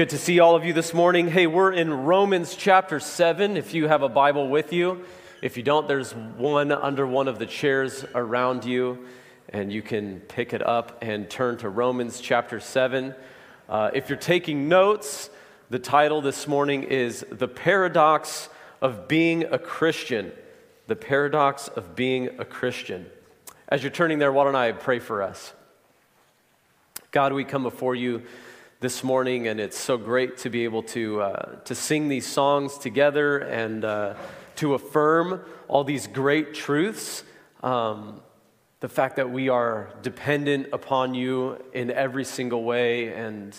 Good to see all of you this morning. Hey, we're in Romans chapter 7. If you have a Bible with you, if you don't, there's one under one of the chairs around you, and you can pick it up and turn to Romans chapter 7. Uh, if you're taking notes, the title this morning is The Paradox of Being a Christian. The Paradox of Being a Christian. As you're turning there, why don't I pray for us? God, we come before you this morning, and it's so great to be able to, uh, to sing these songs together and uh, to affirm all these great truths. Um, the fact that we are dependent upon you in every single way, and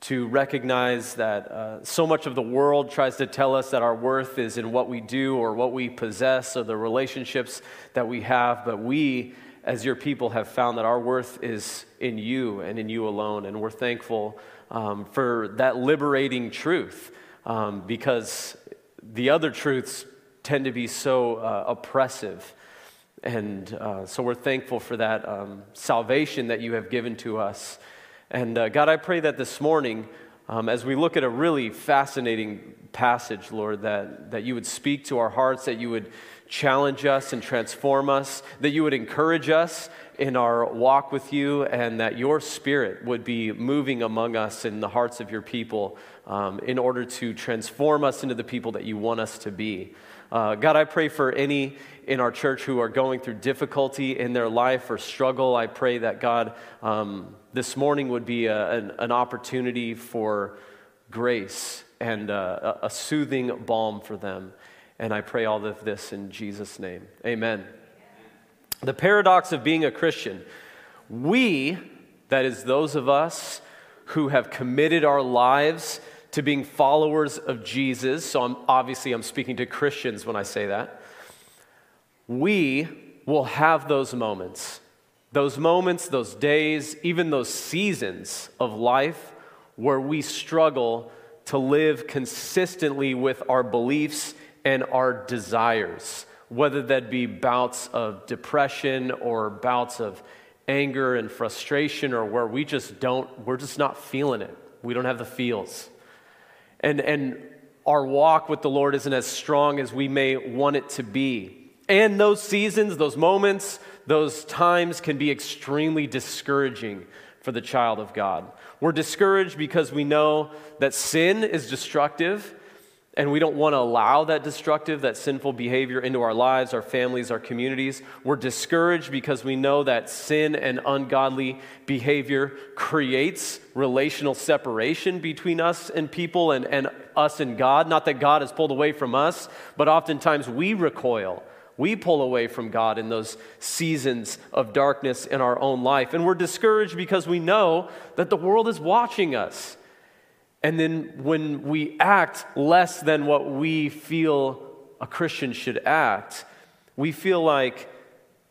to recognize that uh, so much of the world tries to tell us that our worth is in what we do or what we possess or the relationships that we have, but we as your people, have found that our worth is in you and in you alone. And we're thankful um, for that liberating truth um, because the other truths tend to be so uh, oppressive. And uh, so we're thankful for that um, salvation that you have given to us. And uh, God, I pray that this morning, um, as we look at a really fascinating passage, Lord, that, that you would speak to our hearts, that you would challenge us and transform us, that you would encourage us in our walk with you, and that your spirit would be moving among us in the hearts of your people um, in order to transform us into the people that you want us to be. Uh, God, I pray for any in our church who are going through difficulty in their life or struggle. I pray that God, um, this morning would be a, an, an, opportunity for grace and uh, a, a soothing balm for them. And I pray all of this in Jesus' name. Amen. The paradox of being a Christian. We, that is, those of us who have committed our lives to being followers of Jesus, so I'm, obviously I'm speaking to Christians when I say that, we will have those moments. Those moments, those days, even those seasons of life where we struggle to live consistently with our beliefs and our desires, whether that be bouts of depression or bouts of anger and frustration, or where we just don't, we're just not feeling it. We don't have the feels. And, and our walk with the Lord isn't as strong as we may want it to be. And those seasons, those moments, those times can be extremely discouraging for the child of God. We're discouraged because we know that sin is destructive and we don't want to allow that destructive, that sinful behavior into our lives, our families, our communities. We're discouraged because we know that sin and ungodly behavior creates relational separation between us and people and, and us and God. Not that God has pulled away from us, but oftentimes we recoil. We pull away from God in those seasons of darkness in our own life. And we're discouraged because we know that the world is watching us and then when we act less than what we feel a Christian should act, we feel like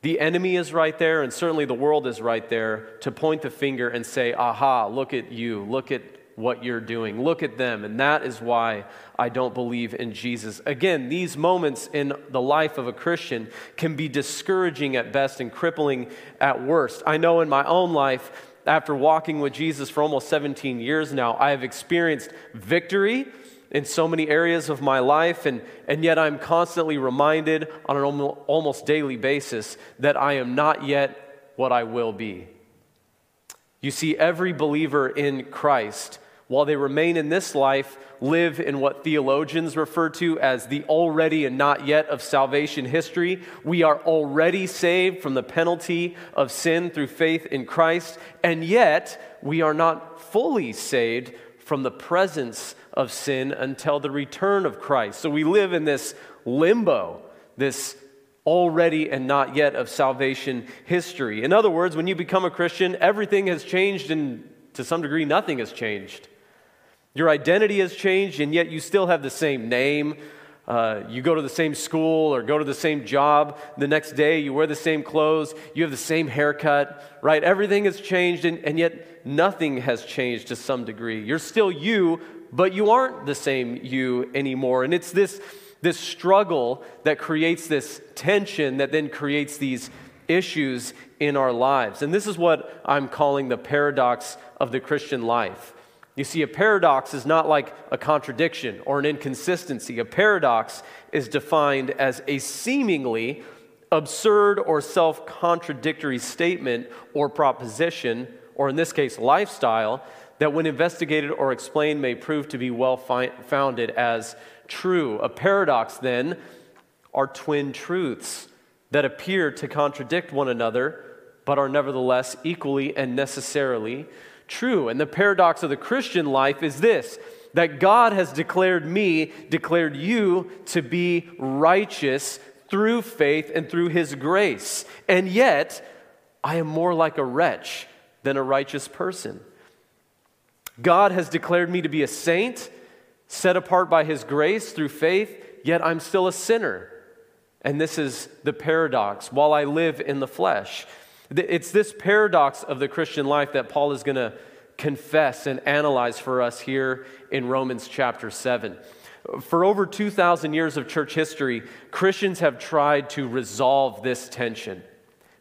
the enemy is right there, and certainly the world is right there to point the finger and say, Aha, look at you, look at what you're doing, look at them. And that is why I don't believe in Jesus. Again, these moments in the life of a Christian can be discouraging at best and crippling at worst. I know in my own life, after walking with Jesus for almost 17 years now, I have experienced victory in so many areas of my life, and, and yet I'm constantly reminded on an almost daily basis that I am not yet what I will be. You see, every believer in Christ while they remain in this life, live in what theologians refer to as the already and not yet of salvation history. We are already saved from the penalty of sin through faith in Christ, and yet we are not fully saved from the presence of sin until the return of Christ. So we live in this limbo, this already and not yet of salvation history. In other words, when you become a Christian, everything has changed and to some degree nothing has changed. Your identity has changed, and yet you still have the same name. Uh, you go to the same school or go to the same job. The next day, you wear the same clothes. You have the same haircut, right? Everything has changed, and, and yet nothing has changed to some degree. You're still you, but you aren't the same you anymore. And it's this, this struggle that creates this tension that then creates these issues in our lives. And this is what I'm calling the paradox of the Christian life You see, a paradox is not like a contradiction or an inconsistency. A paradox is defined as a seemingly absurd or self contradictory statement or proposition, or in this case, lifestyle, that when investigated or explained may prove to be well founded as true. A paradox, then, are twin truths that appear to contradict one another, but are nevertheless equally and necessarily true. And the paradox of the Christian life is this that God has declared me, declared you to be righteous through faith and through his grace. And yet, I am more like a wretch than a righteous person. God has declared me to be a saint, set apart by his grace through faith, yet I'm still a sinner. And this is the paradox while I live in the flesh. It's this paradox of the Christian life that Paul is going to confess and analyze for us here in Romans chapter 7. For over 2,000 years of church history, Christians have tried to resolve this tension,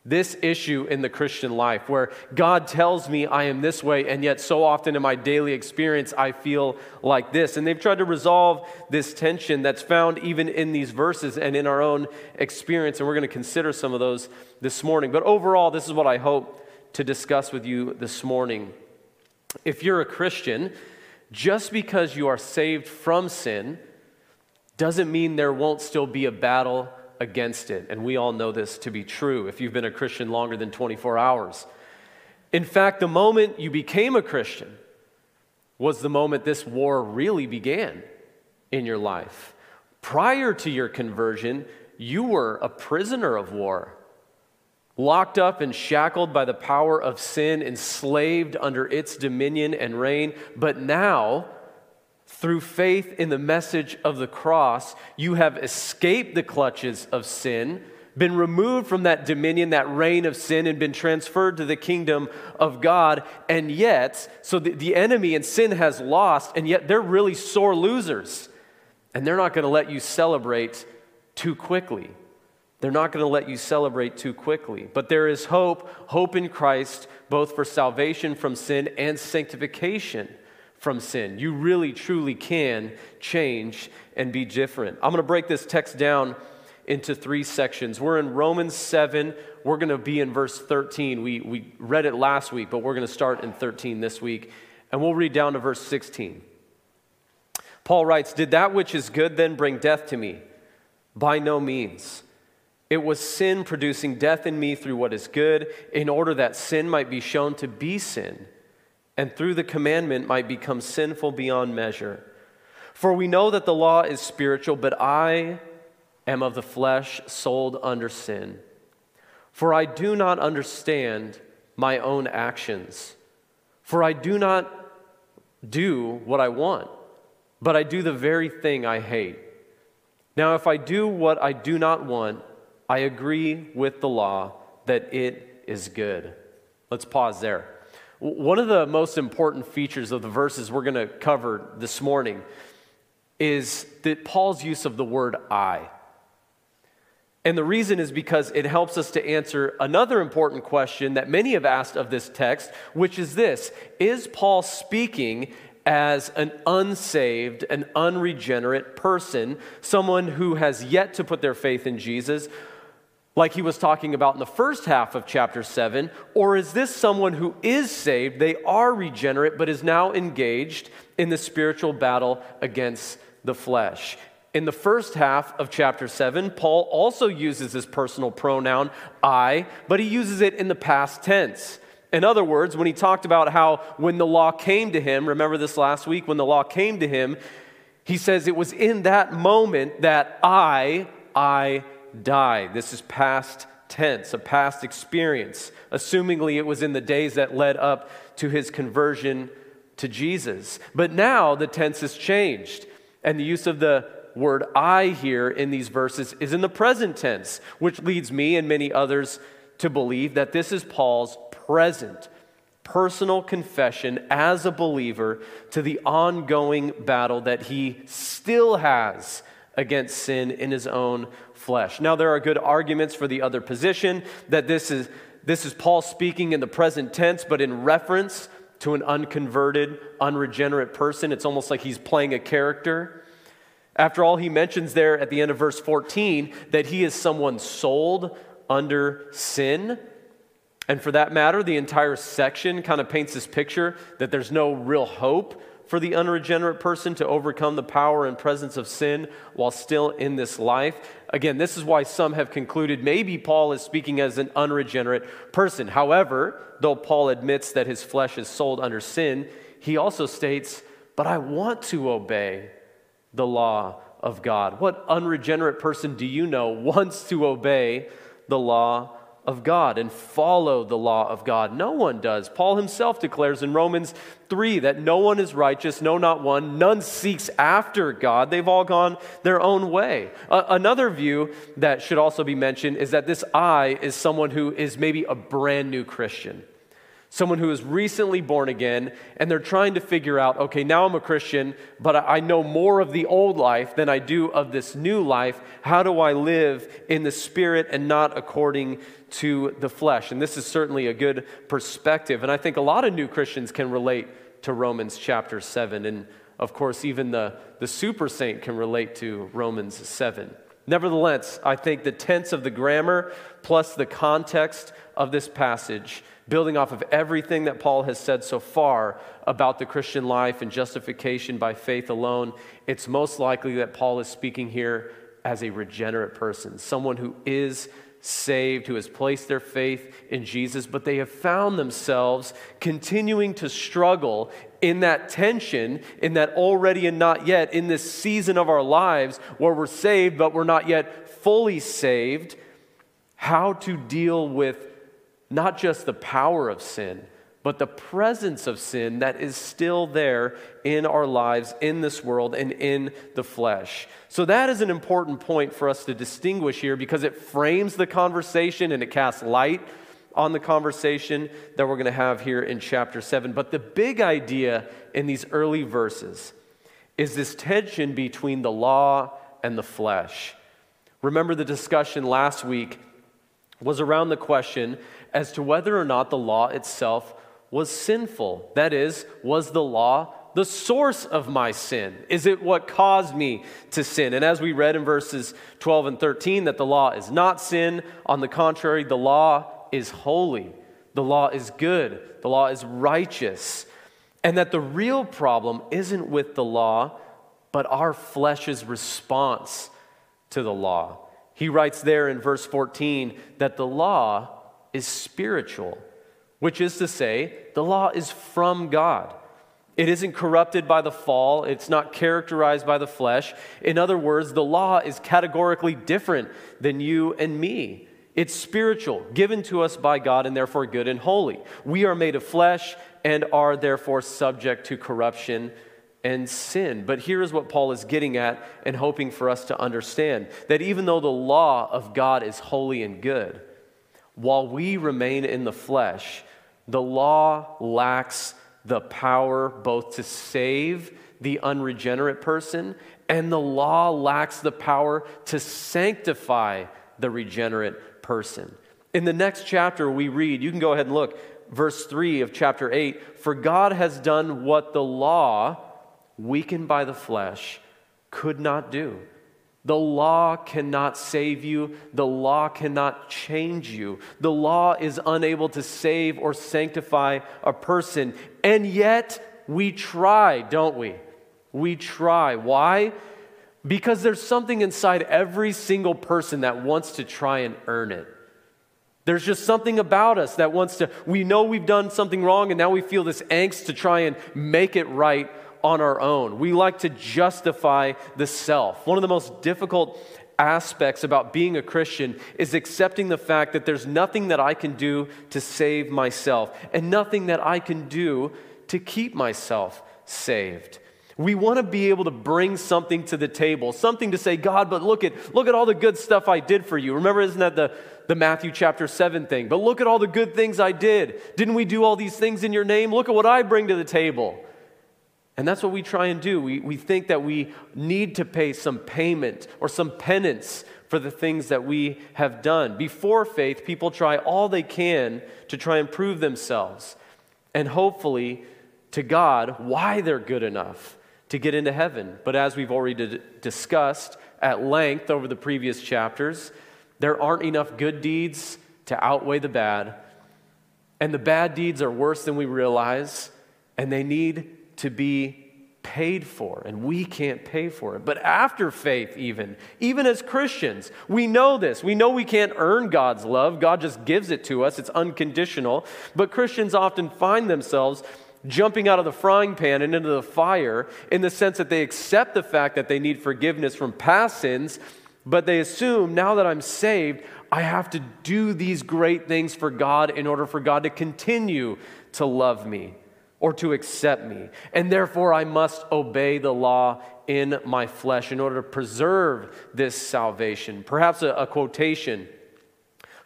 this issue in the Christian life, where God tells me I am this way, and yet so often in my daily experience I feel like this. And they've tried to resolve this tension that's found even in these verses and in our own experience, and we're going to consider some of those this morning. But overall, this is what I hope to discuss with you this morning. If you're a Christian, just because you are saved from sin doesn't mean there won't still be a battle against it. And we all know this to be true if you've been a Christian longer than 24 hours. In fact, the moment you became a Christian was the moment this war really began in your life. Prior to your conversion, you were a prisoner of war locked up and shackled by the power of sin, enslaved under its dominion and reign. But now, through faith in the message of the cross, you have escaped the clutches of sin, been removed from that dominion, that reign of sin, and been transferred to the kingdom of God. And yet, so the, the enemy and sin has lost, and yet they're really sore losers. And they're not going to let you celebrate too quickly. They're not going to let you celebrate too quickly. But there is hope, hope in Christ, both for salvation from sin and sanctification from sin. You really, truly can change and be different. I'm going to break this text down into three sections. We're in Romans 7. We're going to be in verse 13. We, we read it last week, but we're going to start in 13 this week. And we'll read down to verse 16. Paul writes, Did that which is good then bring death to me? By no means. It was sin producing death in me through what is good, in order that sin might be shown to be sin, and through the commandment might become sinful beyond measure. For we know that the law is spiritual, but I am of the flesh, sold under sin. For I do not understand my own actions. For I do not do what I want, but I do the very thing I hate. Now, if I do what I do not want, I agree with the law that it is good. Let's pause there. One of the most important features of the verses we're going to cover this morning is that Paul's use of the word I. And the reason is because it helps us to answer another important question that many have asked of this text, which is this Is Paul speaking as an unsaved, an unregenerate person, someone who has yet to put their faith in Jesus? Like he was talking about in the first half of chapter 7? Or is this someone who is saved, they are regenerate, but is now engaged in the spiritual battle against the flesh? In the first half of chapter 7, Paul also uses his personal pronoun, I, but he uses it in the past tense. In other words, when he talked about how when the law came to him, remember this last week, when the law came to him, he says it was in that moment that I, I died. This is past tense, a past experience. Assumingly, it was in the days that led up to his conversion to Jesus. But now the tense has changed, and the use of the word I here in these verses is in the present tense, which leads me and many others to believe that this is Paul's present personal confession as a believer to the ongoing battle that he still has against sin in his own flesh. Now, there are good arguments for the other position that this is, this is Paul speaking in the present tense, but in reference to an unconverted, unregenerate person. It's almost like he's playing a character. After all, he mentions there at the end of verse 14 that he is someone sold under sin. And for that matter, the entire section kind of paints this picture that there's no real hope for the unregenerate person to overcome the power and presence of sin while still in this life. Again, this is why some have concluded maybe Paul is speaking as an unregenerate person. However, though Paul admits that his flesh is sold under sin, he also states, But I want to obey the law of God. What unregenerate person do you know wants to obey the law of God and follow the law of God. No one does. Paul himself declares in Romans 3 that no one is righteous, no, not one. None seeks after God. They've all gone their own way. Uh, another view that should also be mentioned is that this I is someone who is maybe a brand new Christian someone who is recently born again, and they're trying to figure out okay, now I'm a Christian, but I know more of the old life than I do of this new life. How do I live in the Spirit and not according to the flesh? And this is certainly a good perspective. And I think a lot of new Christians can relate to Romans chapter 7. And of course, even the, the super saint can relate to Romans 7. Nevertheless, I think the tense of the grammar plus the context of this passage building off of everything that Paul has said so far about the Christian life and justification by faith alone, it's most likely that Paul is speaking here as a regenerate person, someone who is saved, who has placed their faith in Jesus, but they have found themselves continuing to struggle in that tension, in that already and not yet, in this season of our lives where we're saved, but we're not yet fully saved, how to deal with not just the power of sin, but the presence of sin that is still there in our lives, in this world, and in the flesh. So, that is an important point for us to distinguish here because it frames the conversation and it casts light on the conversation that we're going to have here in chapter 7. But the big idea in these early verses is this tension between the law and the flesh. Remember the discussion last week was around the question as to whether or not the law itself was sinful. That is, was the law the source of my sin? Is it what caused me to sin? And as we read in verses 12 and 13, that the law is not sin. On the contrary, the law is holy, the law is good, the law is righteous. And that the real problem isn't with the law, but our flesh's response to the law. He writes there in verse 14 that the law is spiritual, which is to say, the law is from God. It isn't corrupted by the fall. It's not characterized by the flesh. In other words, the law is categorically different than you and me. It's spiritual, given to us by God, and therefore good and holy. We are made of flesh and are therefore subject to corruption and sin. But here is what Paul is getting at and hoping for us to understand that even though the law of God is holy and good, while we remain in the flesh, the law lacks the power both to save the unregenerate person, and the law lacks the power to sanctify the regenerate person. In the next chapter, we read, you can go ahead and look, verse 3 of chapter 8 For God has done what the law, weakened by the flesh, could not do. The law cannot save you. The law cannot change you. The law is unable to save or sanctify a person. And yet, we try, don't we? We try. Why? Because there's something inside every single person that wants to try and earn it. There's just something about us that wants to, we know we've done something wrong, and now we feel this angst to try and make it right on our own. We like to justify the self. One of the most difficult aspects about being a Christian is accepting the fact that there's nothing that I can do to save myself and nothing that I can do to keep myself saved. We want to be able to bring something to the table, something to say, God, but look at, look at all the good stuff I did for you. Remember, isn't that the, the Matthew chapter 7 thing? But look at all the good things I did. Didn't we do all these things in your name? Look at what I bring to the table. And that's what we try and do. We, we think that we need to pay some payment or some penance for the things that we have done. Before faith, people try all they can to try and prove themselves. and hopefully to God why they're good enough to get into heaven. But as we've already discussed at length over the previous chapters, there aren't enough good deeds to outweigh the bad. And the bad deeds are worse than we realize, and they need to be paid for, and we can't pay for it. But after faith, even, even as Christians, we know this. We know we can't earn God's love, God just gives it to us, it's unconditional. But Christians often find themselves jumping out of the frying pan and into the fire in the sense that they accept the fact that they need forgiveness from past sins, but they assume now that I'm saved, I have to do these great things for God in order for God to continue to love me or to accept me. And therefore, I must obey the law in my flesh in order to preserve this salvation. Perhaps a, a quotation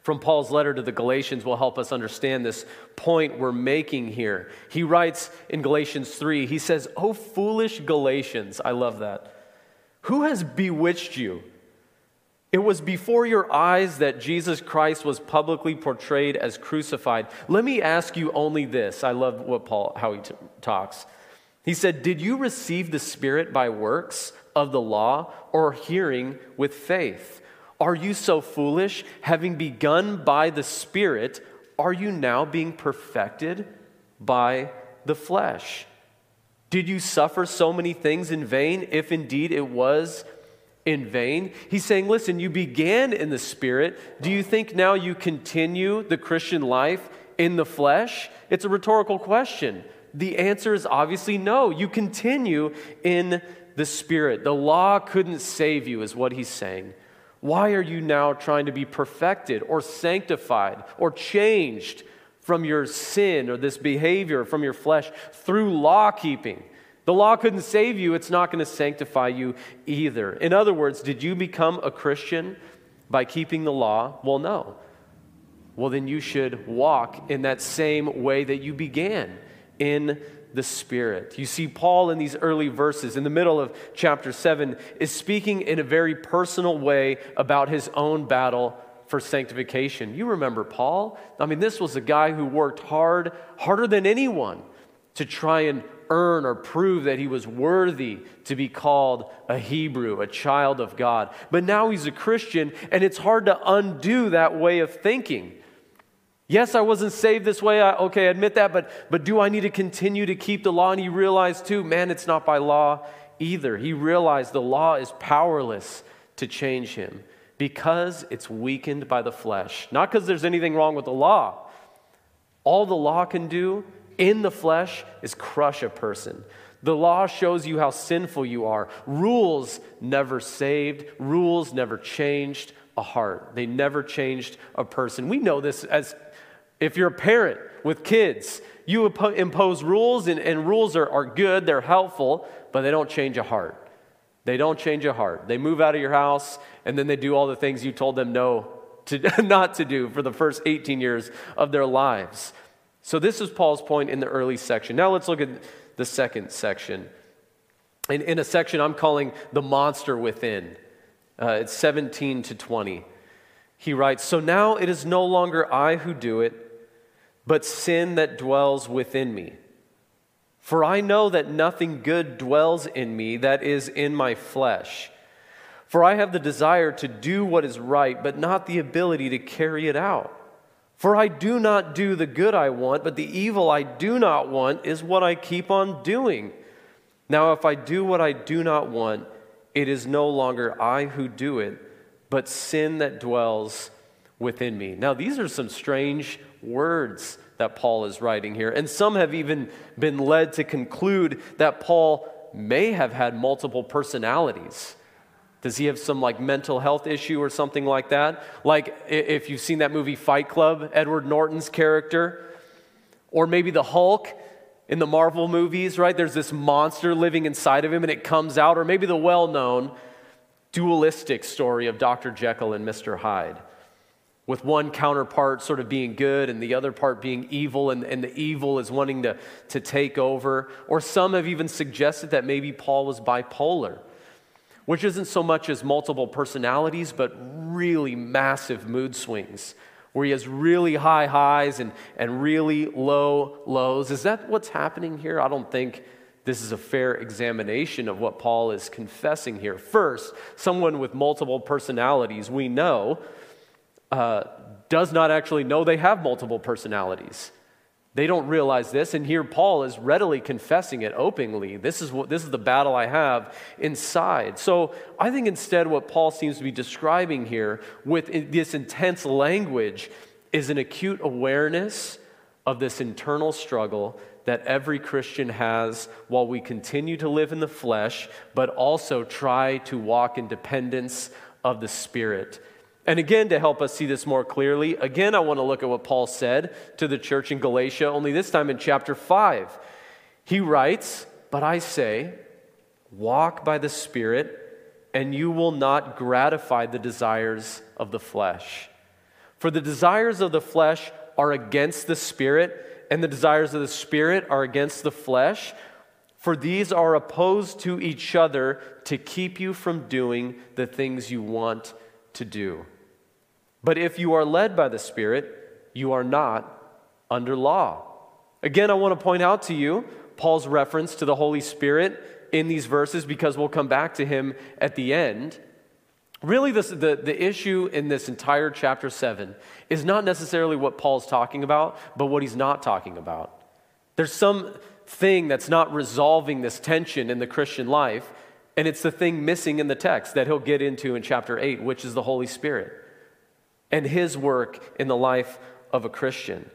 from Paul's letter to the Galatians will help us understand this point we're making here. He writes in Galatians 3, he says, Oh, foolish Galatians, I love that. Who has bewitched you? It was before your eyes that Jesus Christ was publicly portrayed as crucified. Let me ask you only this. I love what Paul how he t- talks. He said, "Did you receive the Spirit by works of the law or hearing with faith?" Are you so foolish? Having begun by the Spirit, are you now being perfected by the flesh? Did you suffer so many things in vain, if indeed it was in vain? He's saying, listen, you began in the Spirit. Do you think now you continue the Christian life in the flesh? It's a rhetorical question. The answer is obviously no. You continue in the Spirit. The law couldn't save you, is what he's saying. Why are you now trying to be perfected or sanctified or changed from your sin or this behavior from your flesh through law keeping? The law couldn't save you, it's not going to sanctify you either. In other words, did you become a Christian by keeping the law? Well, no. Well, then you should walk in that same way that you began in the Spirit. You see, Paul in these early verses, in the middle of chapter 7, is speaking in a very personal way about his own battle for sanctification. You remember Paul? I mean, this was a guy who worked hard, harder than anyone, to try and earn or prove that he was worthy to be called a Hebrew, a child of God. But now he's a Christian, and it's hard to undo that way of thinking. Yes, I wasn't saved this way. I, okay, I admit that, but, but do I need to continue to keep the law? And he realized too, man, it's not by law either. He realized the law is powerless to change him because it's weakened by the flesh. Not because there's anything wrong with the law. All the law can do in the flesh is crush a person. The law shows you how sinful you are. Rules never saved, rules never changed a heart. They never changed a person. We know this as if you're a parent with kids, you impose rules, and, and rules are, are good, they're helpful, but they don't change a heart. They don't change a heart. They move out of your house, and then they do all the things you told them no to, not to do for the first 18 years of their lives. So, this is Paul's point in the early section. Now, let's look at the second section. In, in a section I'm calling the monster within, uh, it's 17 to 20. He writes So now it is no longer I who do it but sin that dwells within me. For I know that nothing good dwells in me, that is, in my flesh. For I have the desire to do what is right, but not the ability to carry it out. For I do not do the good I want, but the evil I do not want is what I keep on doing. Now, if I do what I do not want, it is no longer I who do it, but sin that dwells within me. Now, these are some strange words that Paul is writing here. And some have even been led to conclude that Paul may have had multiple personalities. Does he have some like mental health issue or something like that? Like if you've seen that movie Fight Club, Edward Norton's character, or maybe the Hulk in the Marvel movies, right? There's this monster living inside of him and it comes out, or maybe the well known dualistic story of Dr. Jekyll and Mr. Hyde with one counterpart sort of being good and the other part being evil, and, and the evil is wanting to, to take over. Or some have even suggested that maybe Paul was bipolar, which isn't so much as multiple personalities, but really massive mood swings where he has really high highs and, and really low lows. Is that what's happening here? I don't think this is a fair examination of what Paul is confessing here. First, someone with multiple personalities, we know, uh, does not actually know they have multiple personalities. They don't realize this, and here Paul is readily confessing it openly. This is, what, this is the battle I have inside. So I think instead, what Paul seems to be describing here with this intense language is an acute awareness of this internal struggle that every Christian has while we continue to live in the flesh, but also try to walk in dependence of the Spirit. And again, to help us see this more clearly, again, I want to look at what Paul said to the church in Galatia, only this time in chapter 5. He writes, But I say, walk by the Spirit, and you will not gratify the desires of the flesh. For the desires of the flesh are against the Spirit, and the desires of the Spirit are against the flesh. For these are opposed to each other to keep you from doing the things you want to do. But if you are led by the Spirit, you are not under law. Again, I want to point out to you Paul's reference to the Holy Spirit in these verses because we'll come back to him at the end. Really, this, the, the issue in this entire chapter 7 is not necessarily what Paul's talking about, but what he's not talking about. There's some thing that's not resolving this tension in the Christian life, and it's the thing missing in the text that he'll get into in chapter 8, which is the Holy Spirit and his work in the life of a Christian.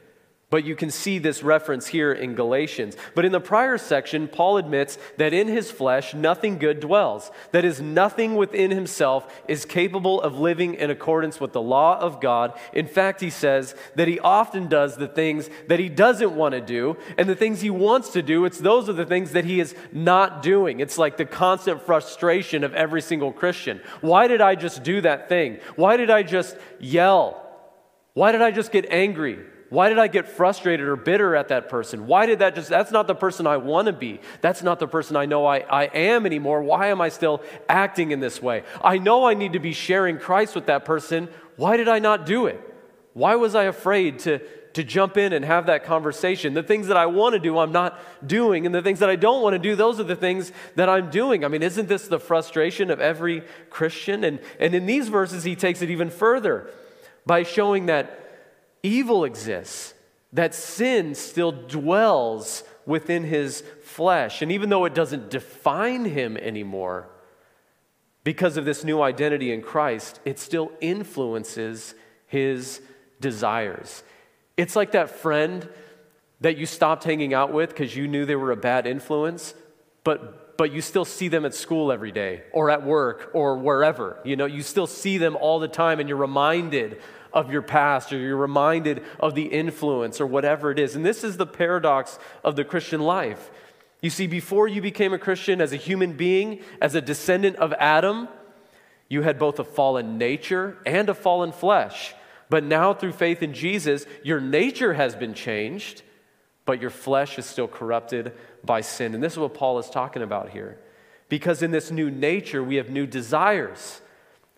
But you can see this reference here in Galatians. But in the prior section, Paul admits that in his flesh nothing good dwells. That is, nothing within himself is capable of living in accordance with the law of God. In fact, he says that he often does the things that he doesn't want to do, and the things he wants to do, it's those are the things that he is not doing. It's like the constant frustration of every single Christian. Why did I just do that thing? Why did I just yell? Why did I just get angry? Why did I get frustrated or bitter at that person? Why did that just, that's not the person I want to be. That's not the person I know I, I am anymore. Why am I still acting in this way? I know I need to be sharing Christ with that person. Why did I not do it? Why was I afraid to, to jump in and have that conversation? The things that I want to do, I'm not doing. And the things that I don't want to do, those are the things that I'm doing. I mean, isn't this the frustration of every Christian? And, and in these verses, he takes it even further by showing that evil exists, that sin still dwells within his flesh. And even though it doesn't define him anymore, because of this new identity in Christ, it still influences his desires. It's like that friend that you stopped hanging out with because you knew they were a bad influence, but, but you still see them at school every day or at work or wherever. You know, you still see them all the time and you're reminded of your past or you're reminded of the influence or whatever it is. And this is the paradox of the Christian life. You see, before you became a Christian as a human being, as a descendant of Adam, you had both a fallen nature and a fallen flesh. But now, through faith in Jesus, your nature has been changed, but your flesh is still corrupted by sin. And this is what Paul is talking about here. Because in this new nature, we have new desires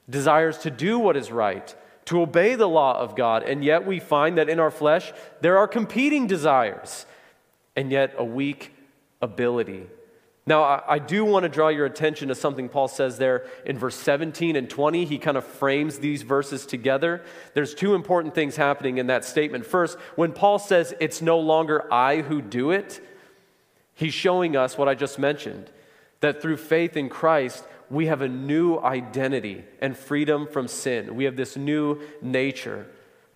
desires to do what is right, to obey the law of God, and yet we find that in our flesh there are competing desires and yet a weak ability. Now, I, do want to draw your attention to something Paul says there in verse 17 and 20. He kind of frames these verses together. There's two important things happening in that statement. First, when Paul says, It's no longer I who do it, he's showing us what I just mentioned that through faith in Christ, we have a new identity and freedom from sin. We have this new nature.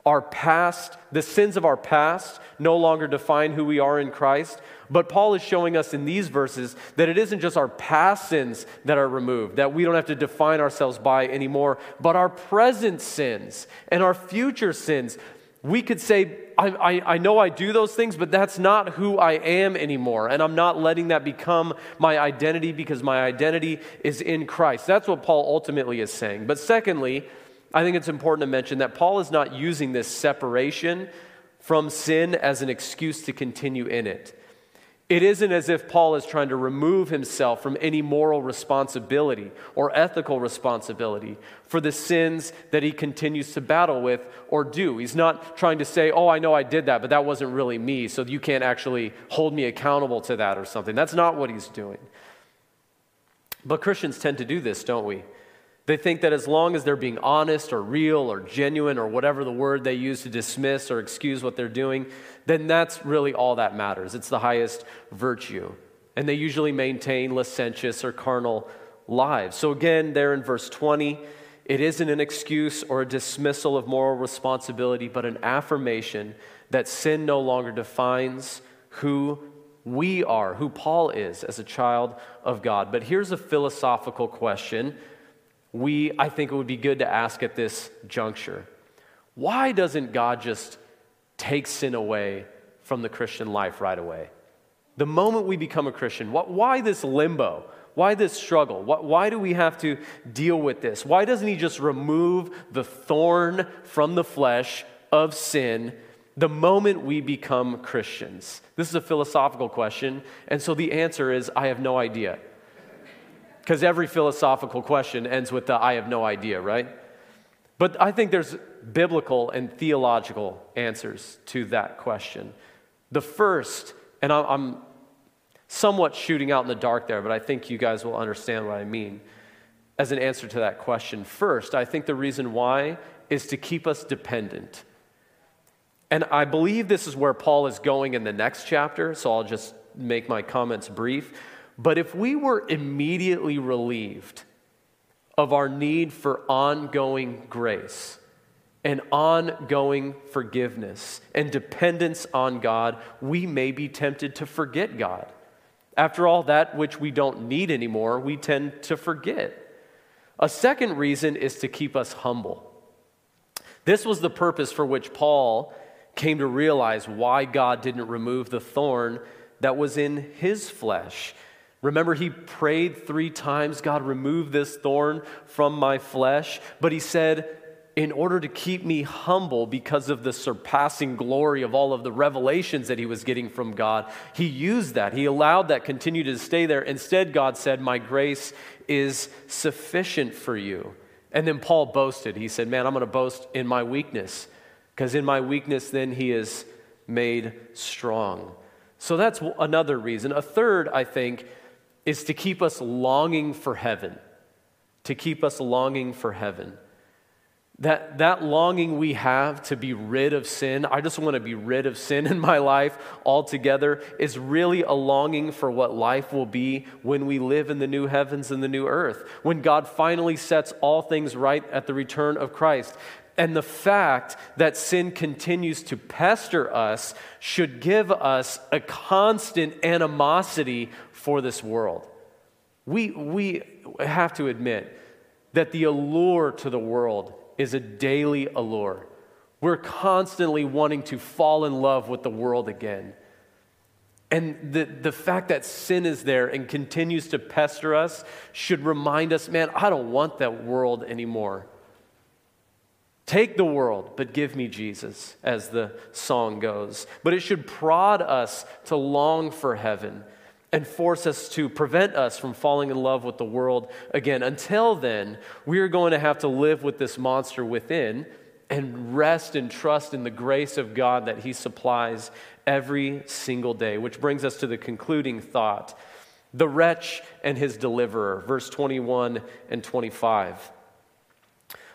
Our past, the sins of our past, no longer define who we are in Christ. But Paul is showing us in these verses that it isn't just our past sins that are removed, that we don't have to define ourselves by anymore, but our present sins and our future sins. We could say, I, I, I, know I do those things, but that's not who I am anymore. And I'm not letting that become my identity because my identity is in Christ. That's what Paul ultimately is saying. But secondly, I think it's important to mention that Paul is not using this separation from sin as an excuse to continue in it. It isn't as if Paul is trying to remove himself from any moral responsibility or ethical responsibility for the sins that he continues to battle with or do. He's not trying to say, Oh, I know I did that, but that wasn't really me, so you can't actually hold me accountable to that or something. That's not what he's doing. But Christians tend to do this, don't we? They think that as long as they're being honest or real or genuine or whatever the word they use to dismiss or excuse what they're doing, then that's really all that matters. It's the highest virtue. And they usually maintain licentious or carnal lives. So, again, there in verse 20, it isn't an excuse or a dismissal of moral responsibility, but an affirmation that sin no longer defines who we are, who Paul is as a child of God. But here's a philosophical question we, I think it would be good to ask at this juncture why doesn't God just take sin away from the Christian life right away? The moment we become a Christian, what, why this limbo? Why this struggle? Why, why do we have to deal with this? Why doesn't He just remove the thorn from the flesh of sin the moment we become Christians? This is a philosophical question, and so the answer is I have no idea. Because every philosophical question ends with the I have no idea, right? But I think there's biblical and theological answers to that question. The first, and I'm somewhat shooting out in the dark there, but I think you guys will understand what I mean as an answer to that question. First, I think the reason why is to keep us dependent. And I believe this is where Paul is going in the next chapter, so I'll just make my comments brief. But if we were immediately relieved of our need for ongoing grace and ongoing forgiveness and dependence on God, we may be tempted to forget God. After all, that which we don't need anymore, we tend to forget. A second reason is to keep us humble. This was the purpose for which Paul came to realize why God didn't remove the thorn that was in his flesh. Remember, he prayed three times, God, remove this thorn from my flesh. But he said, in order to keep me humble because of the surpassing glory of all of the revelations that he was getting from God, he used that. He allowed that continue to stay there. Instead, God said, My grace is sufficient for you. And then Paul boasted. He said, Man, I'm going to boast in my weakness, because in my weakness, then he is made strong. So that's another reason. A third, I think, is to keep us longing for heaven, to keep us longing for heaven. That, that longing we have to be rid of sin, I just want to be rid of sin in my life altogether, is really a longing for what life will be when we live in the new heavens and the new earth, when God finally sets all things right at the return of Christ. And the fact that sin continues to pester us should give us a constant animosity for this world. We, we have to admit that the allure to the world is a daily allure. We're constantly wanting to fall in love with the world again. And the, the fact that sin is there and continues to pester us should remind us man, I don't want that world anymore. Take the world, but give me Jesus, as the song goes. But it should prod us to long for heaven and force us to prevent us from falling in love with the world again. Until then, we are going to have to live with this monster within and rest and trust in the grace of God that He supplies every single day. Which brings us to the concluding thought the wretch and his deliverer, verse 21 and 25.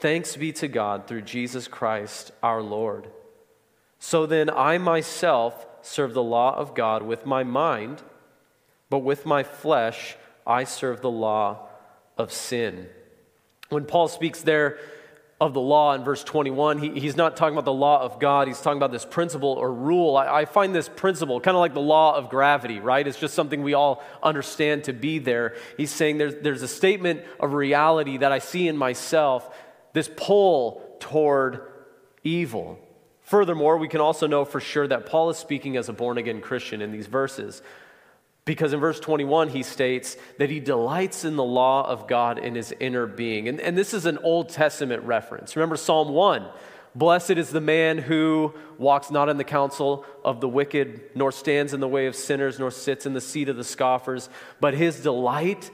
Thanks be to God through Jesus Christ our Lord. So then, I myself serve the law of God with my mind, but with my flesh I serve the law of sin. When Paul speaks there of the law in verse 21, he, he's not talking about the law of God. He's talking about this principle or rule. I, I find this principle kind of like the law of gravity, right? It's just something we all understand to be there. He's saying there's, there's a statement of reality that I see in myself, this pull toward evil. Furthermore, we can also know for sure that Paul is speaking as a born again Christian in these verses. Because in verse 21, he states that he delights in the law of God in his inner being. And, and this is an Old Testament reference. Remember Psalm 1 Blessed is the man who walks not in the counsel of the wicked, nor stands in the way of sinners, nor sits in the seat of the scoffers, but his delight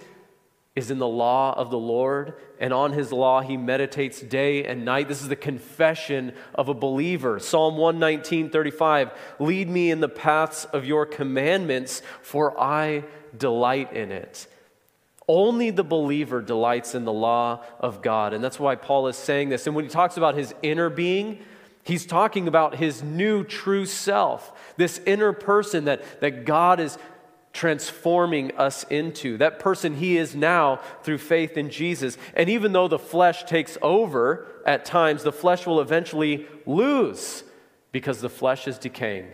is in the law of the Lord, and on his law he meditates day and night. This is the confession of a believer. Psalm 119, 35 Lead me in the paths of your commandments, for I delight in it. Only the believer delights in the law of God. And that's why Paul is saying this. And when he talks about his inner being, he's talking about his new true self, this inner person that, that God is transforming us into, that person he is now through faith in Jesus. And even though the flesh takes over at times, the flesh will eventually lose because the flesh is decaying.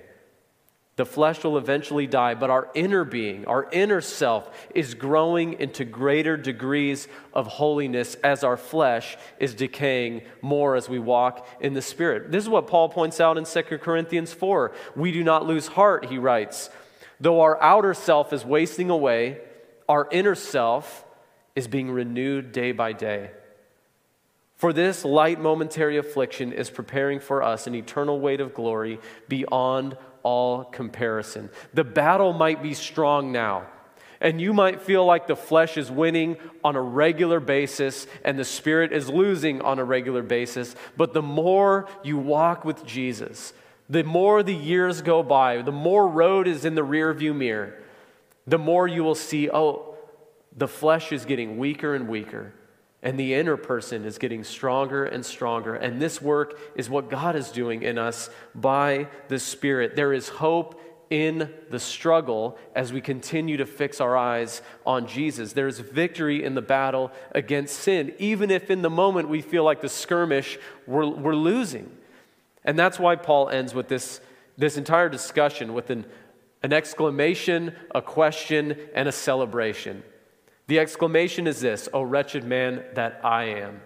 The flesh will eventually die, but our inner being, our inner self, is growing into greater degrees of holiness as our flesh is decaying more as we walk in the Spirit. This is what Paul points out in 2 Corinthians 4. We do not lose heart, he writes. Though our outer self is wasting away, our inner self is being renewed day by day. For this light momentary affliction is preparing for us an eternal weight of glory beyond all comparison. The battle might be strong now, and you might feel like the flesh is winning on a regular basis and the spirit is losing on a regular basis. But the more you walk with Jesus, the more the years go by, the more road is in the rearview mirror, the more you will see, oh, the flesh is getting weaker and weaker, and the inner person is getting stronger and stronger. And this work is what God is doing in us by the Spirit. There is hope in the struggle as we continue to fix our eyes on Jesus. There's victory in the battle against sin, even if in the moment we feel like the skirmish we're, we're losing. And that's why Paul ends with this, this entire discussion with an, an exclamation, a question, and a celebration. The exclamation is this O wretched man that I am.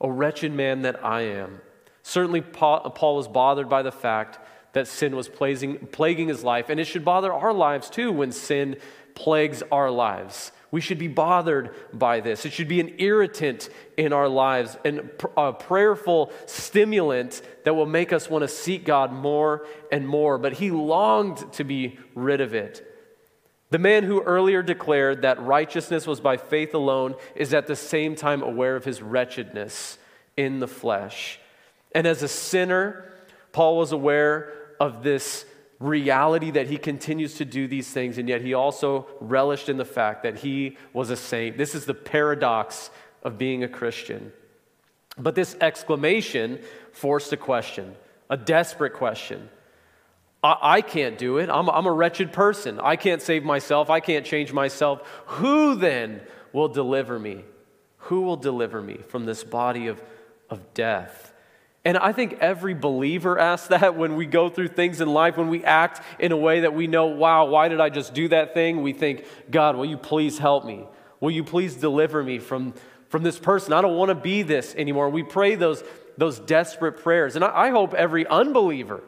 O wretched man that I am. Certainly, Paul, was bothered by the fact that sin was plaguing, plaguing his life, and it should bother our lives too when sin plagues our lives. We should be bothered by this. It should be an irritant in our lives and a prayerful stimulant that will make us want to seek God more and more. But he longed to be rid of it. The man who earlier declared that righteousness was by faith alone is at the same time aware of his wretchedness in the flesh. And as a sinner, Paul was aware of this reality that he continues to do these things, and yet he also relished in the fact that he was a saint. This is the paradox of being a Christian. But this exclamation forced a question, a desperate question. I, I can't do it. I'm, I'm a wretched person. I can't save myself. I can't change myself. Who then will deliver me? Who will deliver me from this body of, of death? And I think every believer asks that when we go through things in life, when we act in a way that we know, wow, why did I just do that thing? We think, God, will you please help me? Will you please deliver me from, from this person? I don't want to be this anymore. We pray those, those desperate prayers. And I, I hope every unbeliever,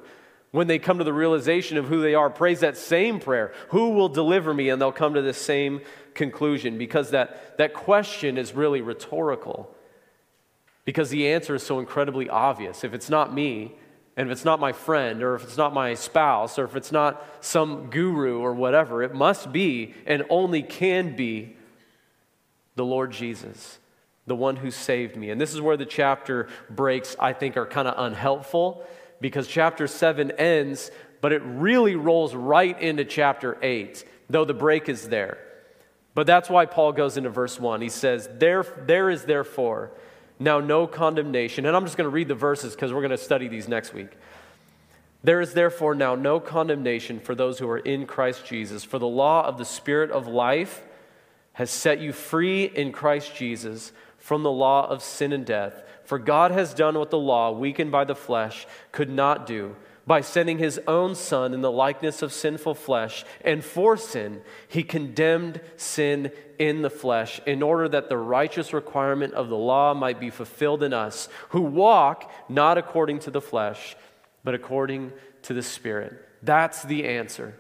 when they come to the realization of who they are, prays that same prayer Who will deliver me? And they'll come to the same conclusion because that, that question is really rhetorical. Because the answer is so incredibly obvious. If it's not me, and if it's not my friend, or if it's not my spouse, or if it's not some guru or whatever, it must be and only can be the Lord Jesus, the one who saved me. And this is where the chapter breaks, I think, are kind of unhelpful because chapter 7 ends, but it really rolls right into chapter 8, though the break is there. But that's why Paul goes into verse 1. He says, There, there is therefore now, no condemnation. And I'm just going to read the verses because we're going to study these next week. There is therefore now no condemnation for those who are in Christ Jesus, for the law of the Spirit of life has set you free in Christ Jesus from the law of sin and death. For God has done what the law, weakened by the flesh, could not do. By sending his own Son in the likeness of sinful flesh, and for sin, he condemned sin in the flesh, in order that the righteous requirement of the law might be fulfilled in us, who walk not according to the flesh, but according to the Spirit. That's the answer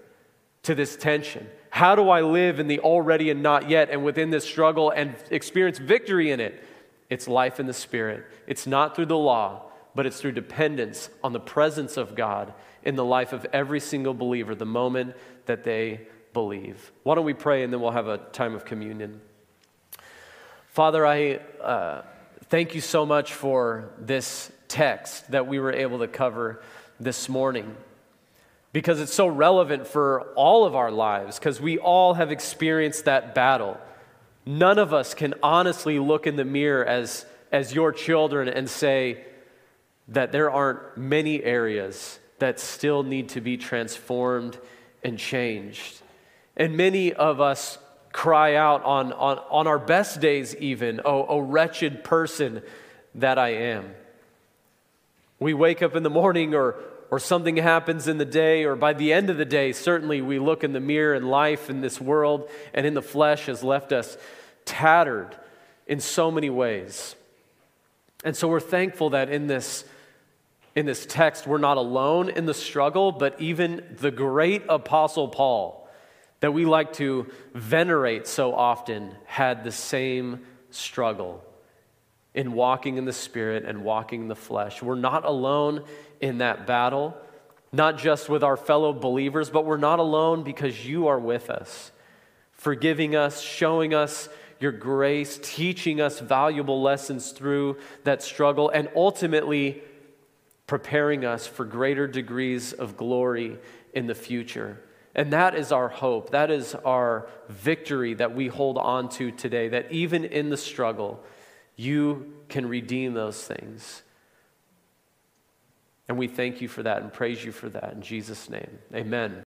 to this tension. How do I live in the already and not yet, and within this struggle and experience victory in it? It's life in the Spirit. It's not through the law, but it's through dependence on the presence of God in the life of every single believer the moment that they believe. Why don't we pray and then we'll have a time of communion? Father, I uh, thank you so much for this text that we were able to cover this morning because it's so relevant for all of our lives, because we all have experienced that battle. None of us can honestly look in the mirror as, as your children and say that there aren't many areas that still need to be transformed and changed. And many of us cry out on, on, on our best days, even, oh, oh, wretched person that I am. We wake up in the morning or, or something happens in the day, or by the end of the day, certainly we look in the mirror and life in this world and in the flesh has left us tattered in so many ways. And so we're thankful that in this, in this text, we're not alone in the struggle, but even the great Apostle Paul, that we like to venerate so often, had the same struggle in walking in the Spirit and walking in the flesh. We're not alone in that battle, not just with our fellow believers, but we're not alone because you are with us, forgiving us, showing us your grace, teaching us valuable lessons through that struggle, and ultimately preparing us for greater degrees of glory in the future. And that is our hope. That is our victory that we hold on to today. That even in the struggle, you can redeem those things. And we thank you for that and praise you for that in Jesus' name. Amen.